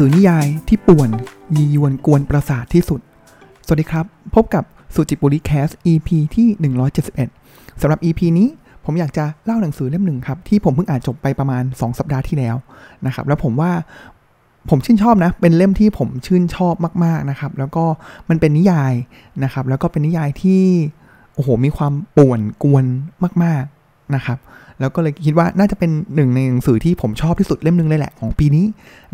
สือนิยายที่ป่วนยียวนกวนประสาทที่สุด สวัสดีครับ พบกับสุจิบุริแคส EP ที่ 171สำหรับ EP นี้ผมอยากจะเล่าหนังสือเล่มหนึ่งครับ ที่ผมเพิ่งอ่านจบไปประมาณ 2 สัปดาห์ที่แล้วนะครับ แล้วผมว่าผมชื่นชอบนะ เป็นเล่มที่ผมชื่นชอบมาก ๆนะครับ แล้วก็มันเป็นนิยายนะครับ แล้วก็เป็นนิยายที่โอ้โหมีความป่วนกวนมาก ๆนะครับ แล้วก็เลยคิดว่าน่าจะเป็นหนึ่งในหนังสือที่ผมชอบที่สุดเล่มหนึ่งเลยแหละของปีนี้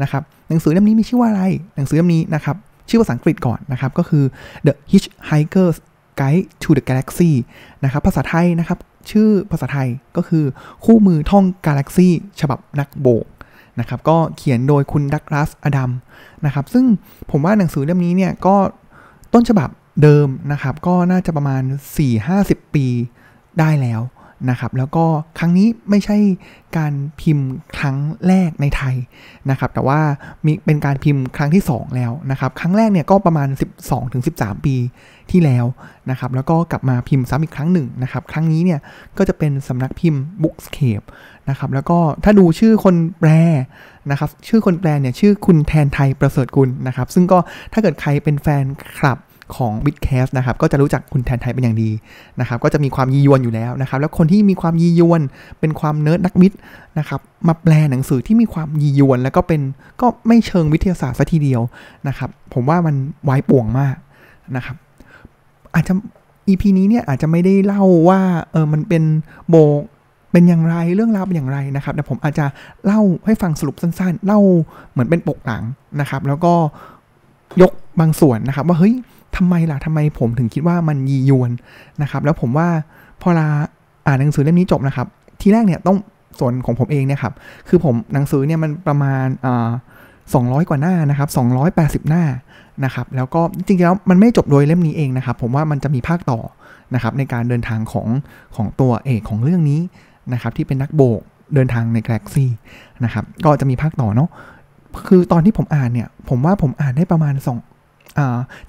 นะครับหนังสือเล่มนี้มีชื่อว่าอะไร หนังสือเล่มนี้นะครับชื่อภาษาอังกฤษก่อนนะครับก็คือ The Hitchhiker's Guide to the Galaxy นะครับภาษาไทยนะครับชื่อภาษาไทยก็คือคู่มือท่องกาแล็กซี่ฉบับนักโบกนะครับก็เขียนโดยคุณดักลาสอดัมนะครับซึ่งผมว่าหนังสือเล่มนี้เนี่ยก็ต้นฉบับเดิมนะครับก็น่าจะประมาณ 4-50 ปีได้แล้ว นะครับแล้วก็ครั้งนี้ไม่ใช่การพิมพ์ครั้งแรกในไทยนะครับแต่ว่ามีเป็นการพิมพ์ครั้งที่ 2 แล้วนะครับครั้งแรกเนี่ยก็ประมาณ 12-13 ปีที่แล้วนะครับแล้วก็กลับมาพิมพ์ซ้ำอีกครั้งหนึ่งนะครับครั้งนี้เนี่ยก็จะเป็นสำนักพิมพ์ Bookscape นะครับแล้วก็ถ้าดูชื่อคนแปลนะครับชื่อคนแปลเนี่ยชื่อคุณแทนไทยประเสริฐกุลนะครับซึ่งก็ถ้าเกิดใครเป็นแฟนคลับ ของ b i t c a s t นะครับก็จะรู้จักคุณแทนไทยเป็นอย่างดีนะครับก็จะมีความยียวนอยู่แล้วนะครับแล้วคนที่มีความยียวนเป็นความเนิร์ดนักมิตรนะครับมาแปลหนังสือที่มีความยียวน แล้วก็เป็นก็ไม่เชิงวิทยาศาสตร์ซะทีเดียวนะครับผมว่ามันไว้ป่วงมากนะครับอาจจะ EP นี้เนี่ยอาจจะไม่ได้เล่าว่าเออมันเป็นโบกเป็นอย่างไรเรื่องราวเป็นอย่างไรนะครับแต่ผมอาจจะเล่าให้ฟังสรุปสั้นๆ เล่าเหมือนเป็นปกหลังนะครับ แล้วก็ยกบางส่วนนะครับ ว่าเฮ้ย ทำไมล่ะทำไมผมถึงคิดว่ามันยียวนนะครับ แล้วผมว่าพอลาอ่านหนังสือเล่มนี้จบนะครับ ทีแรกเนี่ยต้องส่วนของผมเองเนี่ยครับ คือผมหนังสือเนี่ยมันประมาณอ่า200 กว่าหน้านะครับ280 หน้านะครับ แล้วก็จริงๆแล้วมันไม่จบโดยเล่มนี้เองนะครับ ผมว่ามันจะมีภาคต่อนะครับในการเดินทางของของตัวเอกของเรื่องนี้นะครับ ที่เป็นนักโบกเดินทางในกาแล็กซี่นะครับ ก็จะมีภาคต่อเนาะคือตอนที่ผมอ่านเนี่ย ผมว่าผมอ่านได้ประมาณ2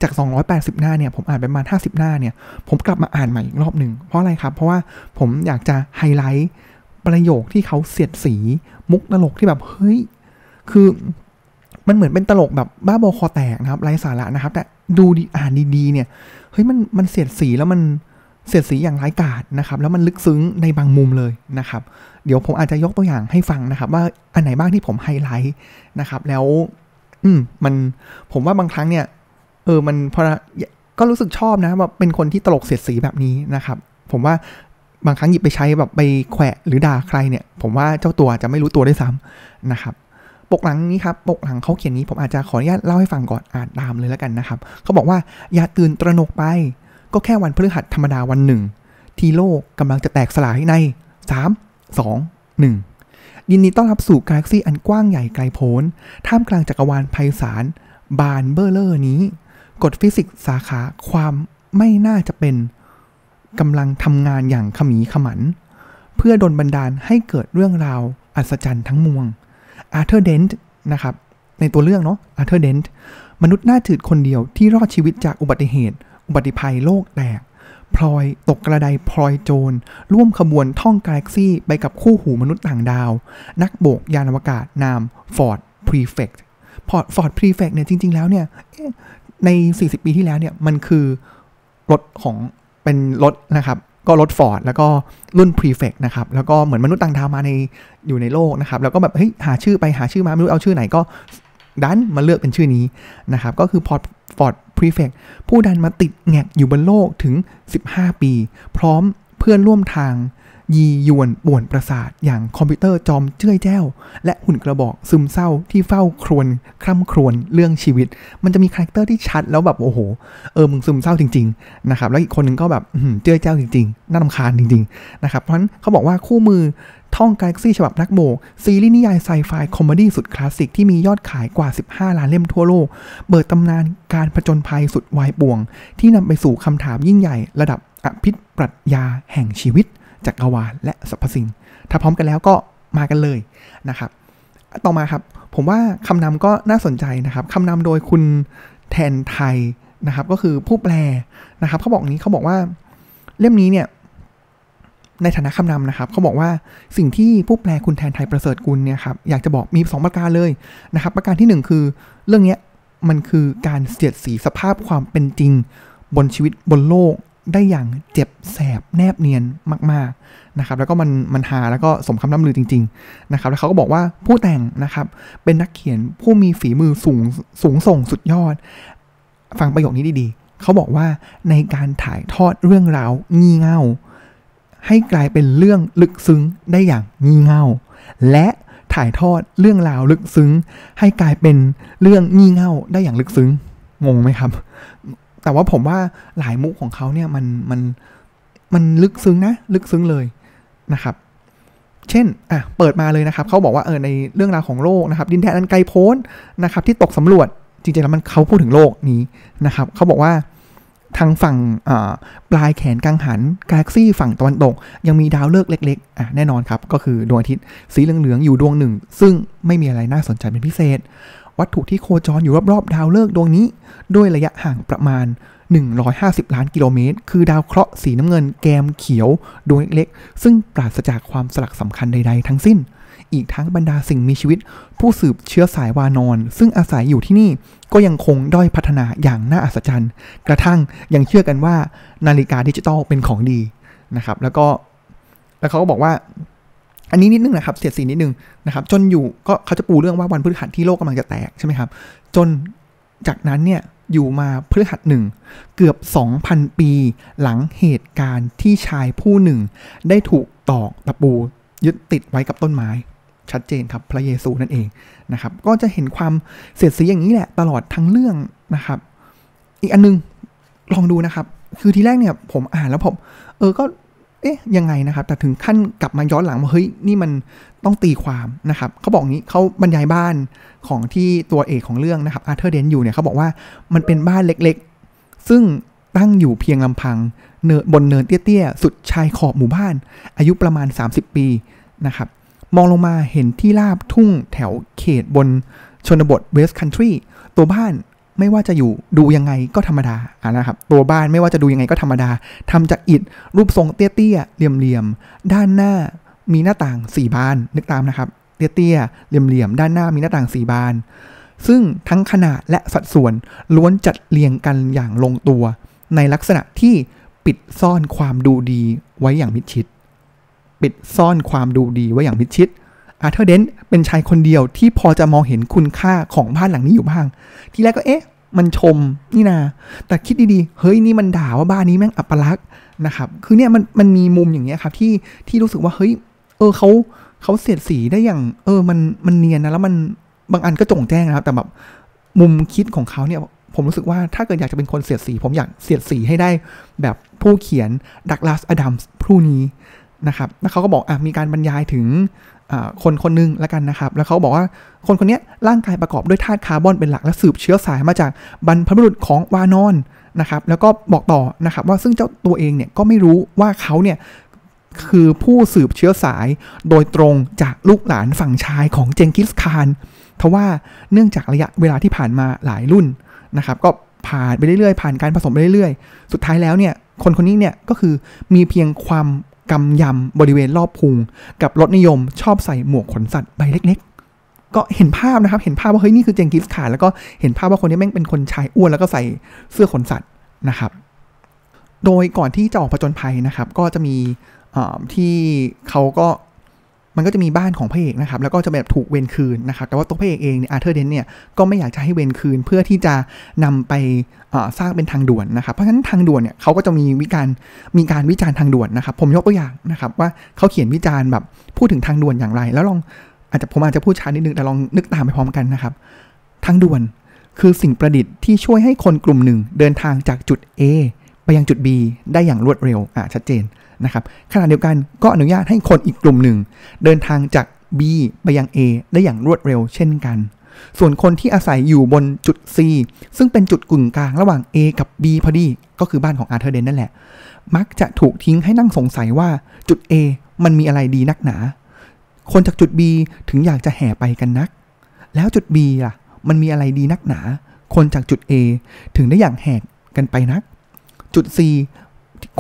จาก 280 หน้าเนี่ยผมอ่านไปประมาณ 50 หน้าเนี่ยผมกลับมาอ่านใหม่อีกรอบหนึ่งเพราะอะไรครับ เพราะว่าผมอยากจะไฮไลท์ประโยคที่เขาเสียดสีมุกตลกที่แบบเฮ้ยคือมันเหมือนเป็นตลกแบบบ้าบอคอแตกนะครับไร้สาระนะครับ แต่ดูดีอ่านดี ๆ เนี่ยเฮ้ยมันมันเสียดสีแล้วมันเสียดสีอย่างไร้กาดนะครับ แล้วมันลึกซึ้งในบางมุมเลยนะครับ เดี๋ยวผมอาจจะยกตัวอย่างให้ฟังนะครับ ว่าอันไหนบ้างที่ผมไฮไลท์นะครับ แล้ว อืมมันผมว่าบางครั้งเนี่ย เออมันพอก็รู้สึกชอบนะว่าเป็นคนที่ตลกเสียดสีแบบนี้นะครับ ผมว่าบางครั้งหยิบไปใช้แบบไปแขวะหรือด่าใครเนี่ย ผมว่าเจ้าตัวจะไม่รู้ตัวด้วยซ้ำนะครับปกหลังนี้ครับปกหลังเขาเขียนนี้ผมอาจจะขออนุญาตเล่าให้ฟังก่อนอ่านตามเลยแล้วกันนะครับเขาบอกว่าอย่าตื่นตระหนกไป ก็แค่วันพฤหัสธรรมดาวันหนึ่ง ที่โลกกำลังจะแตกสลายใน 3 2 1 ยินดีต้อนรับสู่กาแล็กซี่อันกว้างใหญ่ไกลโพ้นท่ามกลางจักรวาลไพศาลบานเบอร์เลอร์นี้ กฎฟิสิกส์สาขาความไม่น่าจะเป็นกำลังทำงานอย่างขมีขมัน เพื่อดลบันดาลให้เกิดเรื่องราวอัศจรรย์ทั้งมวลอาร์เธอร์เดนต์นะครับ ในตัวเรื่องเนาะอาร์เธอร์เดนต์มนุษย์หน้าจืดคนเดียวที่รอดชีวิตจากอุบัติเหตุ อุบัติภัยโลกแตกพลอยตกกระไดพลอยโจร ร่วมขบวนท่องกาแล็กซี่ไปกับคู่หูมนุษย์ต่างดาว นักโบกยานอวกาศนามฟอร์ดพรีเฟกต์พอร์ฟอร์ดพรีเฟกต์เนี่ยจริง ๆ แล้วเนี่ย ใน 40 ปีที่แล้วเนี่ยมันคือรถของเป็นรถนะครับ ก็รถฟอร์ดแล้วก็รุ่น Prefect นะครับ แล้วก็เหมือนมนุษย์ต่างดาวมาในอยู่ในโลกนะครับ แล้วก็แบบเฮ้ยหาชื่อไปหาชื่อมาไม่รู้เอาชื่อไหนก็ดันมาเลือกเป็นชื่อนี้นะครับ ก็คือพอร์ตฟอร์ด Prefect ผู้ดันมาติดแงกอยู่บนโลกถึง 15 ปี พร้อมเพื่อนร่วมทาง ยียวนป่วนประสาท อย่างคอมพิวเตอร์จอมเจื้อยแจ้ว และหุ่นกระป๋องซึมเศร้าที่เฝ้าครวนคร่ำครวญเรื่องชีวิต มันจะมี character ที่ชัดแล้วแบบโอ้โหเออมึงซึมเศร้าจริงๆนะครับแล้วอีกคนหนึ่งก็แบบเจื้อยแจ้วจริงๆน่ารำคาญจริงๆนะครับเพราะฉะนั้นเขาบอกว่าคู่มือท่องกาแล็กซี่ฉบับนักโบกซีรีส์นิยาย sci-fi comedy สุดคลาสสิกที่มียอดขายกว่า 15 ล้านเล่มทั่วโลก เปิดตำนานการผจญภัยสุดวายป่วง ที่นำไปสู่คำถามยิ่งใหญ่ระดับอภิปรัชญาแห่งชีวิต จักรวาลและสรรพสิ่ง ถ้าพร้อมกันแล้วก็มากันเลยนะครับ ต่อมาครับ ผมว่าคำนำก็น่าสนใจนะครับคำนำโดยคุณแทนไทนะครับ ก็คือผู้แปลนะครับเขาบอกนี้เขาบอกว่าเล่มนี้เนี่ยในฐานะคำนำนะครับเขาบอกว่าสิ่งที่ผู้แปลคุณแทนไทยประเสริฐกุลเนี่ยครับอยากจะบอกมี 2 ประการเลยนะครับ ประการที่ 1 คือเรื่องนี้มันคือการเสียดสีสภาพความเป็นจริง บนชีวิตบนโลก ได้อย่างเจ็บแสบแนบเนียนมากๆนะครับ แล้วก็มันมันหาแล้วก็สมคำน้ำลือจริง ๆนะครับ แล้วเขาก็บอกว่าผู้แต่งนะครับเป็นนักเขียนผู้มีฝีมือสูงสูงส่งสุดยอด ฟังประโยคนี้ดีๆ เขาบอกว่าในการถ่ายทอดเรื่องราวงี่เง่า ให้กลายเป็นเรื่องลึกซึ้งได้อย่างงี่เง่า และถ่ายทอดเรื่องราวลึกซึ้ง ให้กลายเป็นเรื่องงี่เง่าได้อย่างลึกซึ้งงงไหมครับ แต่ว่าผมว่าหลายมุกของเขาเนี่ยมันมันมันลึกซึ้งนะ ลึกซึ้งเลยนะครับ เช่นอะเปิดมาเลยนะครับเขาบอกว่าเออในเรื่องราวของโลกนะครับ ดินแดนอันไกลโพ้นนะครับ ที่ตกสำรวจจริงๆแล้วมันเขาพูดถึงโลกนี้นะครับเขาบอกว่าทางฝั่งปลายแขนกังหันกาแล็กซี่ฝั่งตะวันตก ยังมีดาวฤกษ์เล็กๆอะแน่นอนครับ ก็คือดวงอาทิตย์สีเหลืองๆอยู่ดวงหนึ่ง ซึ่งไม่มีอะไรน่าสนใจเป็นพิเศษ วัตถุที่โคจรอยู่รอบๆ ดาวฤกษ์ดวงนี้ ด้วยระยะห่างประมาณ 150 ล้านกิโลเมตร คือดาวเคราะห์สีน้ำเงินแกมเขียวดวงเล็กๆ ซึ่งปราศจากความสลักสำคัญใดๆ ทั้งสิ้น อีกทั้งบรรดาสิ่งมีชีวิต ผู้สืบเชื้อสายวานอน ซึ่งอาศัยอยู่ที่นี่ก็ยังคงด้อยพัฒนาอย่างน่าอัศจรรย์ กระทั่งยังเชื่อกันว่านาฬิกาดิจิตอลเป็นของดีนะครับ แล้วก็แล้วเขาก็บอกว่า อันนี้นิดนึงนะครับเสียดสีนิดนึงนะครับ จนอยู่ก็เขาจะปูเรื่องว่าวันพฤหัสที่โลกกำลังจะแตกใช่ไหมครับ จนจากนั้นเนี่ยอยู่มาพฤหัสหนึ่งเกือบ 2,000 ปีหลังเหตุการณ์ที่ชายผู้หนึ่ง ได้ถูกตอกตะปูยึดติดไว้กับต้นไม้ ชัดเจนครับพระเยซูนั่นเองนะครับ ก็จะเห็นความเสียดสีอย่างนี้แหละตลอดทั้งเรื่องนะครับ อีกอันนึงลองดูนะครับ คือทีแรกเนี่ยผมอ่านแล้วผมเออก็ เอ๊ะยังไงนะครับ แต่ถึงขั้นกลับมาย้อนหลังว่าเฮ้ยนี่มันต้องตีความนะครับเขาบอกงี้เขาบรรยายบ้านของที่ตัวเอกของเรื่องนะครับอาร์เธอร์เดนอยู่เนี่ยเขาบอกว่ามันเป็นบ้านเล็กๆ ซึ่งตั้งอยู่เพียงลำพังเนินบนเนินเตี้ยๆ สุดชายขอบหมู่บ้าน อายุประมาณ 30 ปีนะครับ มองลงมาเห็นที่ราบทุ่งแถวเขตบนชนบทเวสต์คันทรีตัวบ้าน ไม่ว่าจะอยู่ดูยังไงก็ธรรมดาอ่านะครับตัวบ้านไม่ว่าจะดูยังไงก็ธรรมดาทำจากอิฐรูปทรงเตี้ยๆเหลี่ยมๆด้านหน้ามีหน้าต่างสี่บานนึกตามนะครับ เตี้ยๆเหลี่ยมๆด้านหน้ามีหน้าต่างสี่บาน ซึ่งทั้งขนาดและสัดส่วนล้วนจัดเรียงกันอย่างลงตัว ในลักษณะที่ปิดซ่อนความดูดีไว้อย่างมิดชิด ปิดซ่อนความดูดีไว้อย่างมิดชิด อาร์เธอร์เดนเป็นชายคนเดียวที่พอจะมองเห็นคุณค่าของบ้านหลังนี้อยู่บ้าง ทีแรกก็เอ๊ะ มันชมนี่นา แต่คิดดีๆ เฮ้ยนี่มันด่าว่าบ้านนี้แม่งอัปลักษณ์นะครับ คือเนี่ยมันมันมีมุมอย่างเงี้ยครับที่ที่รู้สึกว่าเฮ้ย เออเขาเขาเสียดสีได้อย่าง เออมันมันเนียนนะแล้วมันบางอันก็จงแจ้งนะครับ แต่แบบมุมคิดของเขาเนี่ยผมรู้สึกว่าถ้าเกิดอยากจะเป็นคนเสียดสี ผมอยากเสียดสีให้ได้แบบผู้เขียนดักลาสอดัมส์ผู้นี้นะครับ แล้วเขาก็บอกอะมีการบรรยายถึง คนคนนึงแล้วกันนะครับ แล้วเขาบอกว่าคนคนนี้ร่างกายประกอบด้วยธาตุคาร์บอนเป็นหลักและสืบเชื้อสายมาจากบรรพบุรุษของวานอนนะครับ แล้วก็บอกต่อนะครับว่าซึ่งเจ้าตัวเองเนี่ยก็ไม่รู้ว่าเขาเนี่ยคือผู้สืบเชื้อสายโดยตรงจากลูกหลานฝั่งชายของเจงกิสคานทว่าเนื่องจากระยะเวลาที่ผ่านมาหลายรุ่นนะครับก็ผ่านไปเรื่อยๆผ่านการผสมไปเรื่อยๆ สุดท้ายแล้วเนี่ยคนคนนี้เนี่ยก็คือมีเพียงความ กำยำบริเวณรอบพุง กับรถนิยมชอบใส่หมวกขนสัตว์ใบเล็ก ๆ ก็เห็นภาพนะครับ เห็นภาพว่า เฮ้ย นี่คือเจงกิสขานแล้วก็เห็นภาพว่าคนนี้แม่งเป็นคนชายอ้วนแล้วก็ใส่เสื้อขนสัตว์นะครับ โดยก่อนที่จะออกผจญภัยนะครับ ก็จะมีที่เขาก็ มันก็จะมีบ้านของพระเอกนะครับ แล้วก็จะแบบถูกเวนคืนนะครับ แต่ว่าตัวพระเอกเองเนี่ยอาร์เธอร์เดนเนี่ยก็ไม่อยากจะให้เวนคืนเพื่อที่จะนำไปสร้างเป็นทางด่วนนะครับ เพราะฉะนั้นทางด่วนเนี่ยเขาก็จะมีวิการมีการวิจารณ์ทางด่วนนะครับ ผมยกตัวอย่างนะครับว่าเขาเขียนวิจารณ์แบบพูดถึงทางด่วนอย่างไร แล้วลองอาจจะผมอาจจะพูดช้านิดนึงแต่ลองนึกตามไปพร้อมกันนะครับ ทางด่วนคือสิ่งประดิษฐ์ที่ช่วยให้คนกลุ่มหนึ่งเดินทางจากจุด A ไปยังจุด B ได้อย่างรวดเร็วอ่าชัดเจน นะครับขณะเดียวกันก็อนุญาตให้คนอีกกลุ่มหนึ่ง เดินทางจาก B ไปยัง A ได้อย่างรวดเร็วเช่นกัน ส่วนคนที่อาศัยอยู่บนจุด C ซึ่งเป็นจุดกึ่งกลางระหว่าง A กับ B พอดี ก็คือบ้านของอาร์เธอร์เดนนั่นแหละ มักจะถูกทิ้งให้นั่งสงสัยว่าจุด A มันมีอะไรดีนักหนา คนจากจุด B ถึงอยากจะแห่ไปกันนัก แล้วจุด B ล่ะ มันมีอะไรดีนักหนา คนจากจุด A ถึงได้อย่างแหกกันไปนัก จุด C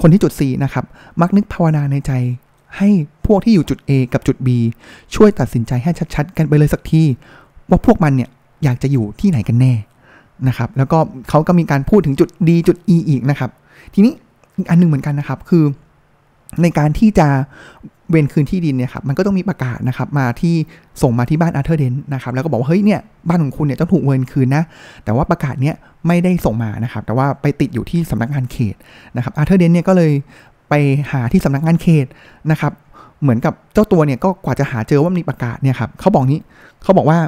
คนที่จุด C นะครับ มักนึกภาวนาในใจ ให้พวกที่อยู่จุด A กับจุด B ช่วยตัดสินใจให้ชัด ๆ กันไปเลยสักทีว่าพวกมันเนี่ยอยากจะอยู่ที่ไหนกันแน่นะครับ แล้วก็เขาก็มีการพูดถึงจุด D จุด E อีกนะครับ ทีนี้อีกอันนึงเหมือนกันนะครับ คือ ในการที่จะ เวนคืนที่ดินเนี่ยครับมันก็ต้องมีประกาศนะครับมาที่ส่งมาที่บ้านอาร์เธอร์เดนนะครับแล้วก็บอกว่าเฮ้ยเนี่ยบ้านของคุณเนี่ยต้องถูกเวนคืนนะแต่ว่าประกาศเนี้ยไม่ได้ส่งมานะครับแต่ว่าไปติดอยู่ที่สำนักงานเขตนะครับอาร์เธอร์เดนเนี่ยก็เลยไปหาที่สำนักงานเขตนะครับเหมือนกับเจ้าตัวเนี่ยก็กว่าจะหาเจอว่ามีประกาศเนี่ยครับเขาบอกนี้เขาบอกว่า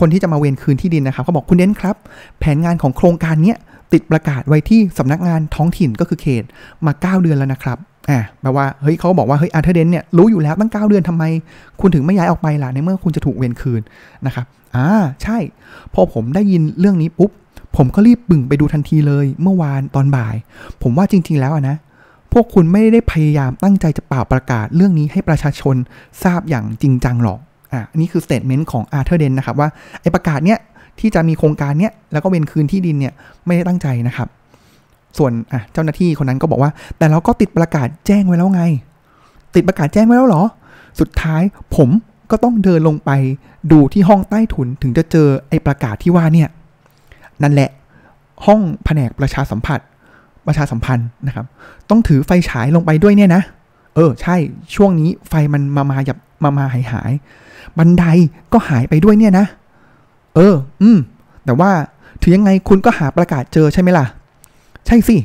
คนที่จะมาเวนคืนที่ดินนะครับเขาบอกคุณเดนครับ แผนงานของโครงการเนี้ย ติดประกาศไว้ที่สำนักงานท้องถิ่นก็คือเขตมา 9 เดือนแล้วนะครับอ่าแปลว่าเฮ้ยเขาบอกว่าเฮ้ยอาร์เธอร์เดนต์เนี่ยรู้อยู่แล้วตั้ง 9 เดือนทำไม คุณถึงไม่ย้ายออกไปล่ะในเมื่อคุณจะถูกเวนคืนนะครับอ่าใช่ พอผมได้ยินเรื่องนี้ปุ๊บผมก็รีบบึ่งไปดูทันทีเลย เมื่อวานตอนบ่าย ผมว่าจริง ๆ แล้วนะ พวกคุณไม่ได้พยายามตั้งใจจะป่าวประกาศเรื่องนี้ให้ประชาชนทราบอย่างจริงจังหรอกอ่าอันนี้คือ statement ของอาร์เธอร์เดนต์นะครับว่าไอประกาศเนี้ย ที่จะมีโครงการเนี้ยแล้วก็เวนคืนที่ดินเนี่ยไม่ได้ตั้งใจนะครับ ส่วนอะเจ้าหน้าที่คนนั้นก็บอกว่า แต่เราก็ติดประกาศแจ้งไว้แล้วไง ติดประกาศแจ้งไว้แล้วเหรอ สุดท้ายผมก็ต้องเดินลงไปดูที่ห้องใต้ถุนถึงจะเจอไอ้ประกาศที่ว่าเนี่ยนั่นแหละห้องแผนกประชาสัมผัสประชาสัมพันธ์นะครับ ต้องถือไฟฉายลงไปด้วยเนี่ยนะ เออ ใช่ช่วงนี้ไฟมันมามาหยับมามาหายหาย บันไดก็หายไปด้วยเนี่ยนะ เออ อืม แต่ว่าถึงยังไงคุณก็หาประกาศเจอใช่ไหมล่ะ ใช่สิ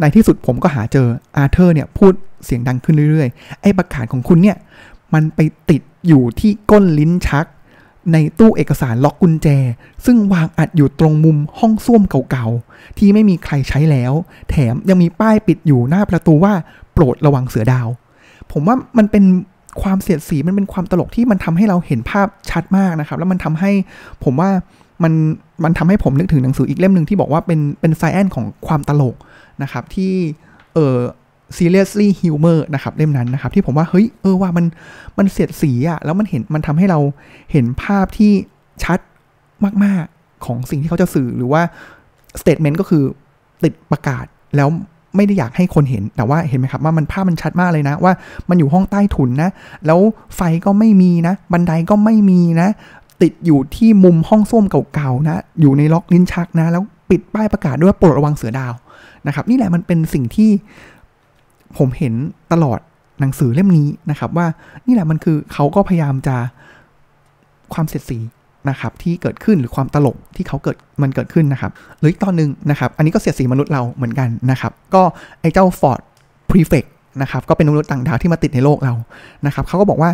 ในที่สุดผมก็หาเจอ อาเธอร์เนี่ยพูดเสียงดังขึ้นเรื่อยๆ ไอ้ประกาศของคุณเนี่ย มันไปติดอยู่ที่ก้นลิ้นชัก ในตู้เอกสารล็อกกุญแจ ซึ่งวางอัดอยู่ตรงมุมห้องส้วมเก่าๆ ที่ไม่มีใครใช้แล้ว แถมยังมีป้ายปิดอยู่หน้าประตูว่า โปรดระวังเสือดาว ผมว่ามันเป็น ความเสียดสีมันเป็นความตลกที่มันทำให้เราเห็นภาพชัดมากนะครับ แล้วมันทำให้ผมว่ามันมันทำให้ผมนึกถึงหนังสืออีกเล่มหนึ่งที่บอกว่าเป็นเป็นไซแอนของความตลกนะครับที่เออ seriously humor นะครับเล่มนั้นนะครับ ที่ผมว่าเฮ้ยเออว่ามันมันเสียดสีอะแล้วมันเห็นมันทำให้เราเห็นภาพที่ชัดมาก ๆ ของสิ่งที่เขาจะสื่อหรือว่า statement ก็คือติดประกาศแล้ว ไม่ได้อยากให้คนเห็น แต่ว่าเห็นไหมครับว่ามันภาพมันชัดมากเลยนะ ว่ามันอยู่ห้องใต้ถุนนะ แล้วไฟก็ไม่มีนะ บันไดก็ไม่มีนะ ติดอยู่ที่มุมห้องส้วมเก่าๆนะ อยู่ในล็อกลิ้นชักนะ แล้วปิดป้ายประกาศด้วยว่าโปรดระวังเสือดาวนะครับ นี่แหละมันเป็นสิ่งที่ผมเห็นตลอดหนังสือเล่มนี้นะครับ ว่านี่แหละมันคือเขาก็พยายามจะความเสียดสี นะครับที่เกิดขึ้นหรือความตลกที่เขาเกิดมันเกิดขึ้นนะครับ หรืออีกตอนหนึ่งนะครับ อันนี้ก็เสียดสีมนุษย์เราเหมือนกันนะครับ ก็ไอ้เจ้า Ford Prefect นะครับก็เป็นมนุษย์ต่างดาวที่มาติดในโลกเรานะครับเขาก็บอกว่า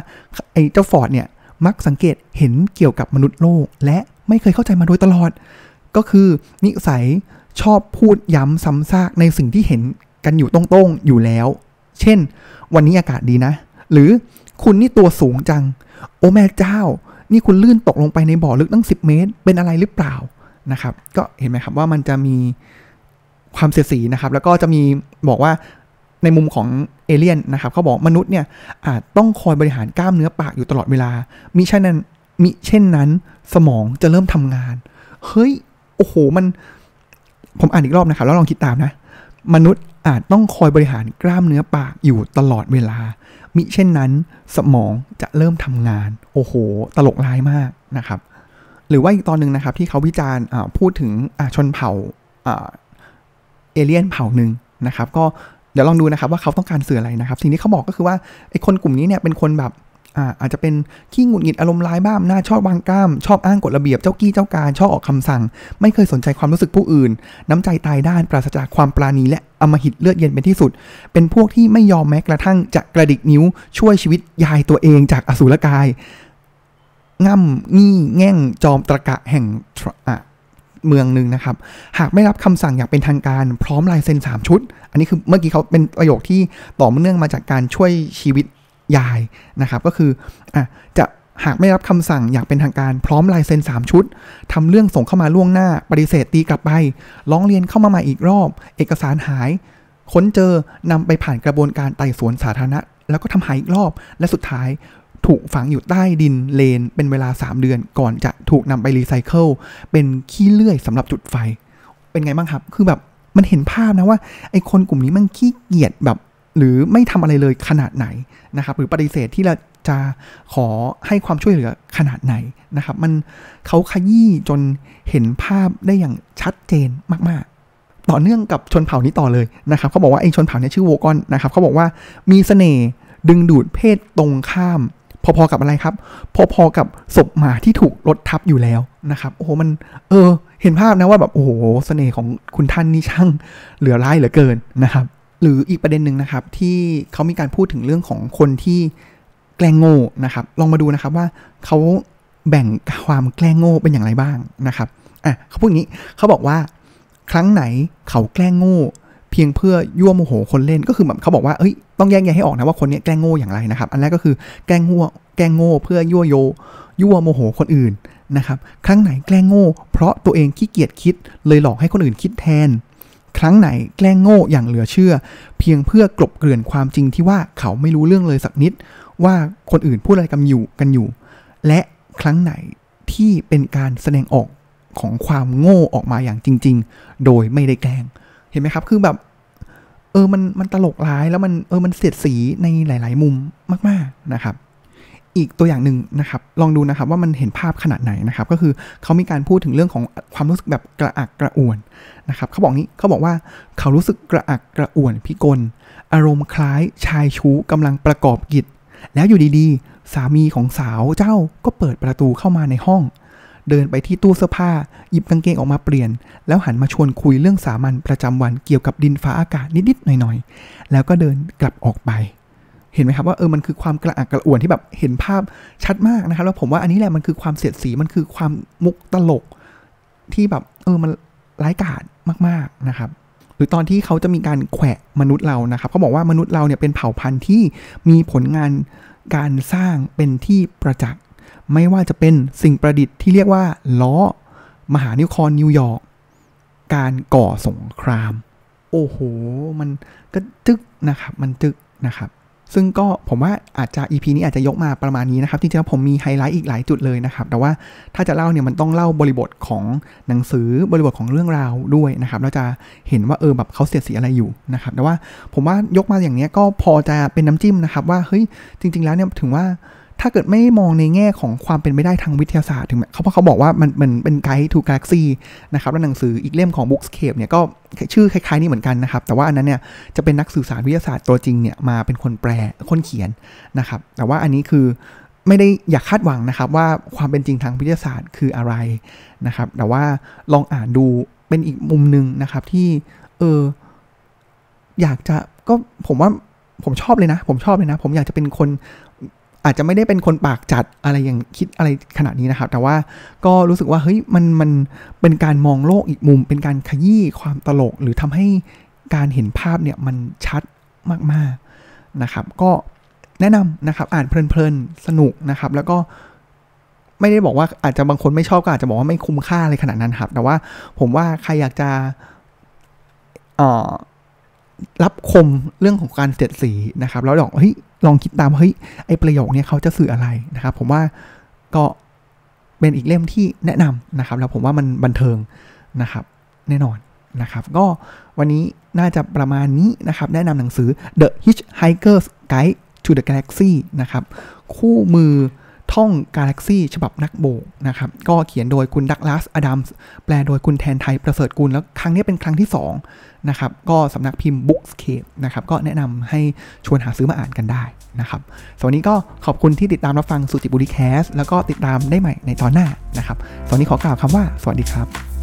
ไอ้เจ้า Ford เนี่ยมักสังเกตเห็นเกี่ยวกับมนุษย์โลก และไม่เคยเข้าใจมาโดยตลอด ก็คือนิสัยชอบพูดย้ำซ้ำซากในสิ่งที่เห็นกันอยู่ตรงๆอยู่แล้ว เช่น วันนี้อากาศดีนะ หรือคุณนี่ตัวสูงจัง โอ้แม่เจ้า นี่คุณลื่นตกลงไปในบ่อลึกตั้ง 10 เมตร เป็นอะไรหรือเปล่านะครับ ก็เห็นไหมครับว่ามันจะมีความเสียสีนะครับ แล้วก็จะมีบอกว่าในมุมของเอเลี่ยนนะครับเขาบอกมนุษย์เนี่ยอาจต้องคอยบริหารกล้ามเนื้อปากอยู่ตลอดเวลา มิเช่นนั้นมิเช่นนั้นสมองจะเริ่มทำงาน เฮ้ย โอ้โห มัน ผมอ่านอีกรอบนะครับ แล้วลองคิดตามนะ มนุษย์อาจต้องคอยบริหารกล้ามเนื้อปากอยู่ตลอดเวลา มิเช่นนั้นสมองจะเริ่มทำงาน โอ้โห ตลกร้ายมากนะครับ หรือว่าอีกตอนหนึ่งนะครับที่เขาวิจารณ์พูดถึงชนเผ่าเอเลี่ยนเผ่าหนึ่งนะครับ ก็เดี๋ยวลองดูนะครับว่าเขาต้องการสื่ออะไรนะครับ สิ่งที่เขาบอกก็คือว่าไอ้คนกลุ่มนี้เนี่ยเป็นคนแบบ อาอาจจะเป็นขี้หงุดหงิดอารมณ์ร้ายบ้างหน้าชอบวางกล้าม ชอบอ้างกฎระเบียบเจ้ากี้เจ้าการชอบออกคำสั่ง ไม่เคยสนใจความรู้สึกผู้อื่น น้ำใจตายด้านปราศจากความปราณีและอมหิตเลือดเย็นเป็นที่สุด เป็นพวกที่ไม่ยอมแม้กระทั่งจะกระดิกนิ้วช่วยชีวิตยายตัวเองจากอสูรกายง่ำงี้แง่งจอมตะกะแห่งเมืองหนึ่งนะครับ หากไม่รับคำสั่งอย่างเป็นทางการพร้อมลายเซ็นสามชุด อันนี้คือเมื่อกี้เขาเป็นประโยคที่ต่อเนื่องมาจากการช่วยชีวิต ยายนะครับ ก็คืออะจะหากไม่รับคำสั่งอย่างเป็นทางการพร้อมลายเซ็นสามชุดทำเรื่องส่งเข้ามาล่วงหน้า ปฏิเสธตีกลับไป ร้องเรียนเข้ามาใหม่อีกรอบ เอกสารหาย ค้นเจอนำไปผ่านกระบวนการไต่สวนสาธารณะ แล้วก็ทำหายอีกรอบ และสุดท้ายถูกฝังอยู่ใต้ดินเลน เป็นเวลา 3 เดือน ก่อนจะถูกนำไปรีไซเคิลเป็นขี้เลื่อยสำหรับจุดไฟ เป็นไงบ้างครับ คือแบบมันเห็นภาพนะว่าไอ้คนกลุ่มนี้มันขี้เกียจแบบ หรือไม่ทำอะไรเลยขนาดไหนนะครับ หรือปฏิเสธที่เราจะขอให้ความช่วยเหลือขนาดไหนนะครับ มันเขาขยี้จนเห็นภาพได้อย่างชัดเจนมาก ๆ ต่อเนื่องกับชนเผ่านี้ต่อเลยนะครับเขาบอกว่าไอ้ชนเผ่านี้ชื่อโวกอนนะครับเขาบอกว่ามีเสน่ห์ดึงดูดเพศตรงข้าม พอๆกับอะไรครับ พอๆกับศพหมาที่ถูกรถทับอยู่แล้วนะครับ โอ้โหมัน เออ เห็นภาพนะว่าแบบโอ้โหเสน่ห์ของคุณท่านนี่ช่างเหลือร้ายเหลือเกินนะครับ หรืออีกประเด็นหนึ่งนะครับที่เขามีการพูดถึงเรื่องของคนที่แกล้งโง่นะครับ ลองมาดูนะครับว่าเขาแบ่งความแกล้งโง่เป็นอย่างไรบ้างนะครับอะเขาพูดอย่างนี้เขาบอกว่าครั้งไหนเขาแกล้งโง่ เพียงเพื่อยั่วโมโหคนเล่นก็คือแบบเขาบอกว่าเอ้ยต้องแยกแยะให้ออกนะว่าคนนี้แกล้งโง่อย่างไรนะครับ อันแรกก็คือแกล้งโง่แกล้งโง่เพื่อยั่วโยยั่วโมโหคนอื่นนะครับ ครั้งไหนแกล้งโง่ เพราะตัวเองขี้เกียจคิดเลยหลอกให้คนอื่นคิดแทน ครั้งไหนแกล้งโง่อย่างเหลือเชื่อ เพียงเพื่อกลบเกลื่อนความจริงที่ว่าเขาไม่รู้เรื่องเลยสักนิด ว่าคนอื่นพูดอะไรกันอยู่กันอยู่ และครั้งไหนที่เป็นการแสดงออกของความโง่ออกมาอย่างจริง ๆ โดยไม่ได้แกล้ง เห็นไหมครับ คือแบบ เออมันมันตลกร้ายแล้วมันเออมันเสียดสีในหลาย ๆ มุมมาก ๆนะครับ อีกตัวอย่างหนึ่งนะครับ ลองดูนะครับว่ามันเห็นภาพขนาดไหนนะครับ ก็คือเขามีการพูดถึงเรื่องของความรู้สึกแบบกระอักกระอ่วนนะครับเขาบอกนี้เขาบอกว่าเขารู้สึกกระอักกระอ่วนพิกล อารมณ์คล้ายชายชู้กำลังประกอบกิจ แล้วอยู่ดีๆ สามีของสาวเจ้าก็เปิดประตูเข้ามาในห้อง เดินไปที่ตู้เสื้อผ้า หยิบกางเกงออกมาเปลี่ยน แล้วหันมาชวนคุยเรื่องสามัญประจำวันเกี่ยวกับดินฟ้าอากาศนิดๆหน่อยๆ แล้วก็เดินกลับออกไป เห็นไหมครับว่าเออมันคือความกระอักกระอ่วนที่แบบเห็นภาพชัดมากนะครับแล้วผมว่าอันนี้แหละมันคือความเสียดสีมันคือความมุกตลกที่แบบเออมันร้ายกาจมากๆนะครับ หรือตอนที่เขาจะมีการแขวะมนุษย์เรานะครับเขาบอกว่ามนุษย์เราเนี่ยเป็นเผ่าพันธุ์ที่มีผลงานการสร้างเป็นที่ประจักษ์ไม่ว่าจะเป็นสิ่งประดิษฐ์ที่เรียกว่าล้อ มหานิครนิวยอร์กการก่อสงคราม โอ้โห มันก็จึกนะครับ มันจึกนะครับ ซึ่งก็ผมว่าอาจจะ EP นี้อาจจะยกมาประมาณนี้นะครับ จริงๆแล้วผมมีไฮไลท์อีกหลายจุดเลยนะครับ แต่ว่าถ้าจะเล่าเนี่ยมันต้องเล่าบริบทของหนังสือบริบทของเรื่องราวด้วยนะครับเราจะเห็นว่าเออแบบเขาเสียดสีอะไรอยู่นะครับ แต่ว่าผมว่ายกมาอย่างนี้ก็พอจะเป็นน้ำจิ้มนะครับ ว่าเฮ้ยจริง ๆ แล้วเนี่ยถึงว่า ถ้าเกิดไม่มองในแง่ของความเป็นไปได้ทางวิทยาศาสตร์ถึงเขาเพราะเขาบอกว่ามันมันเป็นไกด์ทูกาแล็กซีนะครับแล้วหนังสืออีกเล่มของ Bookscape เนี่ยก็ชื่อคล้ายๆนี้เหมือนกันนะครับ แต่ว่าอันนั้นเนี่ยจะเป็นนักสื่อสารวิทยาศาสตร์ตัวจริงเนี่ยมาเป็นคนแปลคนเขียนนะครับ แต่ว่าอันนี้คือไม่ได้อยากคาดหวังนะครับว่าความเป็นจริงทางวิทยาศาสตร์คืออะไรนะครับ แต่ว่าลองอ่านดูเป็นอีกมุมหนึ่งนะครับที่เอออยากจะก็ผมว่าผมชอบเลยนะ ผมชอบเลยนะ ผมอยากจะเป็นคน อาจจะไม่ได้เป็นคนปากจัดอะไรอย่างคิดอะไรขนาดนี้นะครับ แต่ว่าก็รู้สึกว่าเฮ้ยมันมันเป็นการมองโลกอีกมุม เป็นการขยี้ความตลก หรือทำให้การเห็นภาพเนี่ยมันชัดมากๆนะครับ ก็แนะนำนะครับ อ่านเพลินๆสนุกนะครับ แล้วก็ไม่ได้บอกว่าอาจจะบางคนไม่ชอบก็อาจจะบอกว่าไม่คุ้มค่าอะไรขนาดนั้นครับ แต่ว่าผมว่าใครอยากจะเอ่อ รับคมเรื่องของการเสียดสีนะครับ แล้วลองเฮ้ยลองคิดตามเฮ้ยไอประโยคนี้เขาจะสื่ออะไรนะครับ ผมว่าก็เป็นอีกเล่มที่แนะนำนะครับ แล้วผมว่ามันบันเทิงนะครับ แน่นอนนะครับ ก็วันนี้น่าจะประมาณนี้นะครับ แนะนำหนังสือ The Hitchhiker's Guide to the Galaxy นะครับ คู่มือ ท่องกาแล็กซี่ฉบับนักโบกนะครับ ก็เขียนโดยคุณดักลาสอดัมส์แปลโดยคุณแทนไทยประเสริฐกุล แล้วครั้งนี้เป็นครั้งที่2นะครับ ก็สำนักพิมพ์ Bookscape นะครับ ก็แนะนำให้ชวนหาซื้อมาอ่านกันได้นะครับสวัสดีก็ขอบคุณที่ติดตามรับฟังสุจิบุรีแคสแล้วก็ติดตามได้ใหม่ในตอนหน้านะครับสวัสดีขอกล่าวคำว่า สวัสดีครับ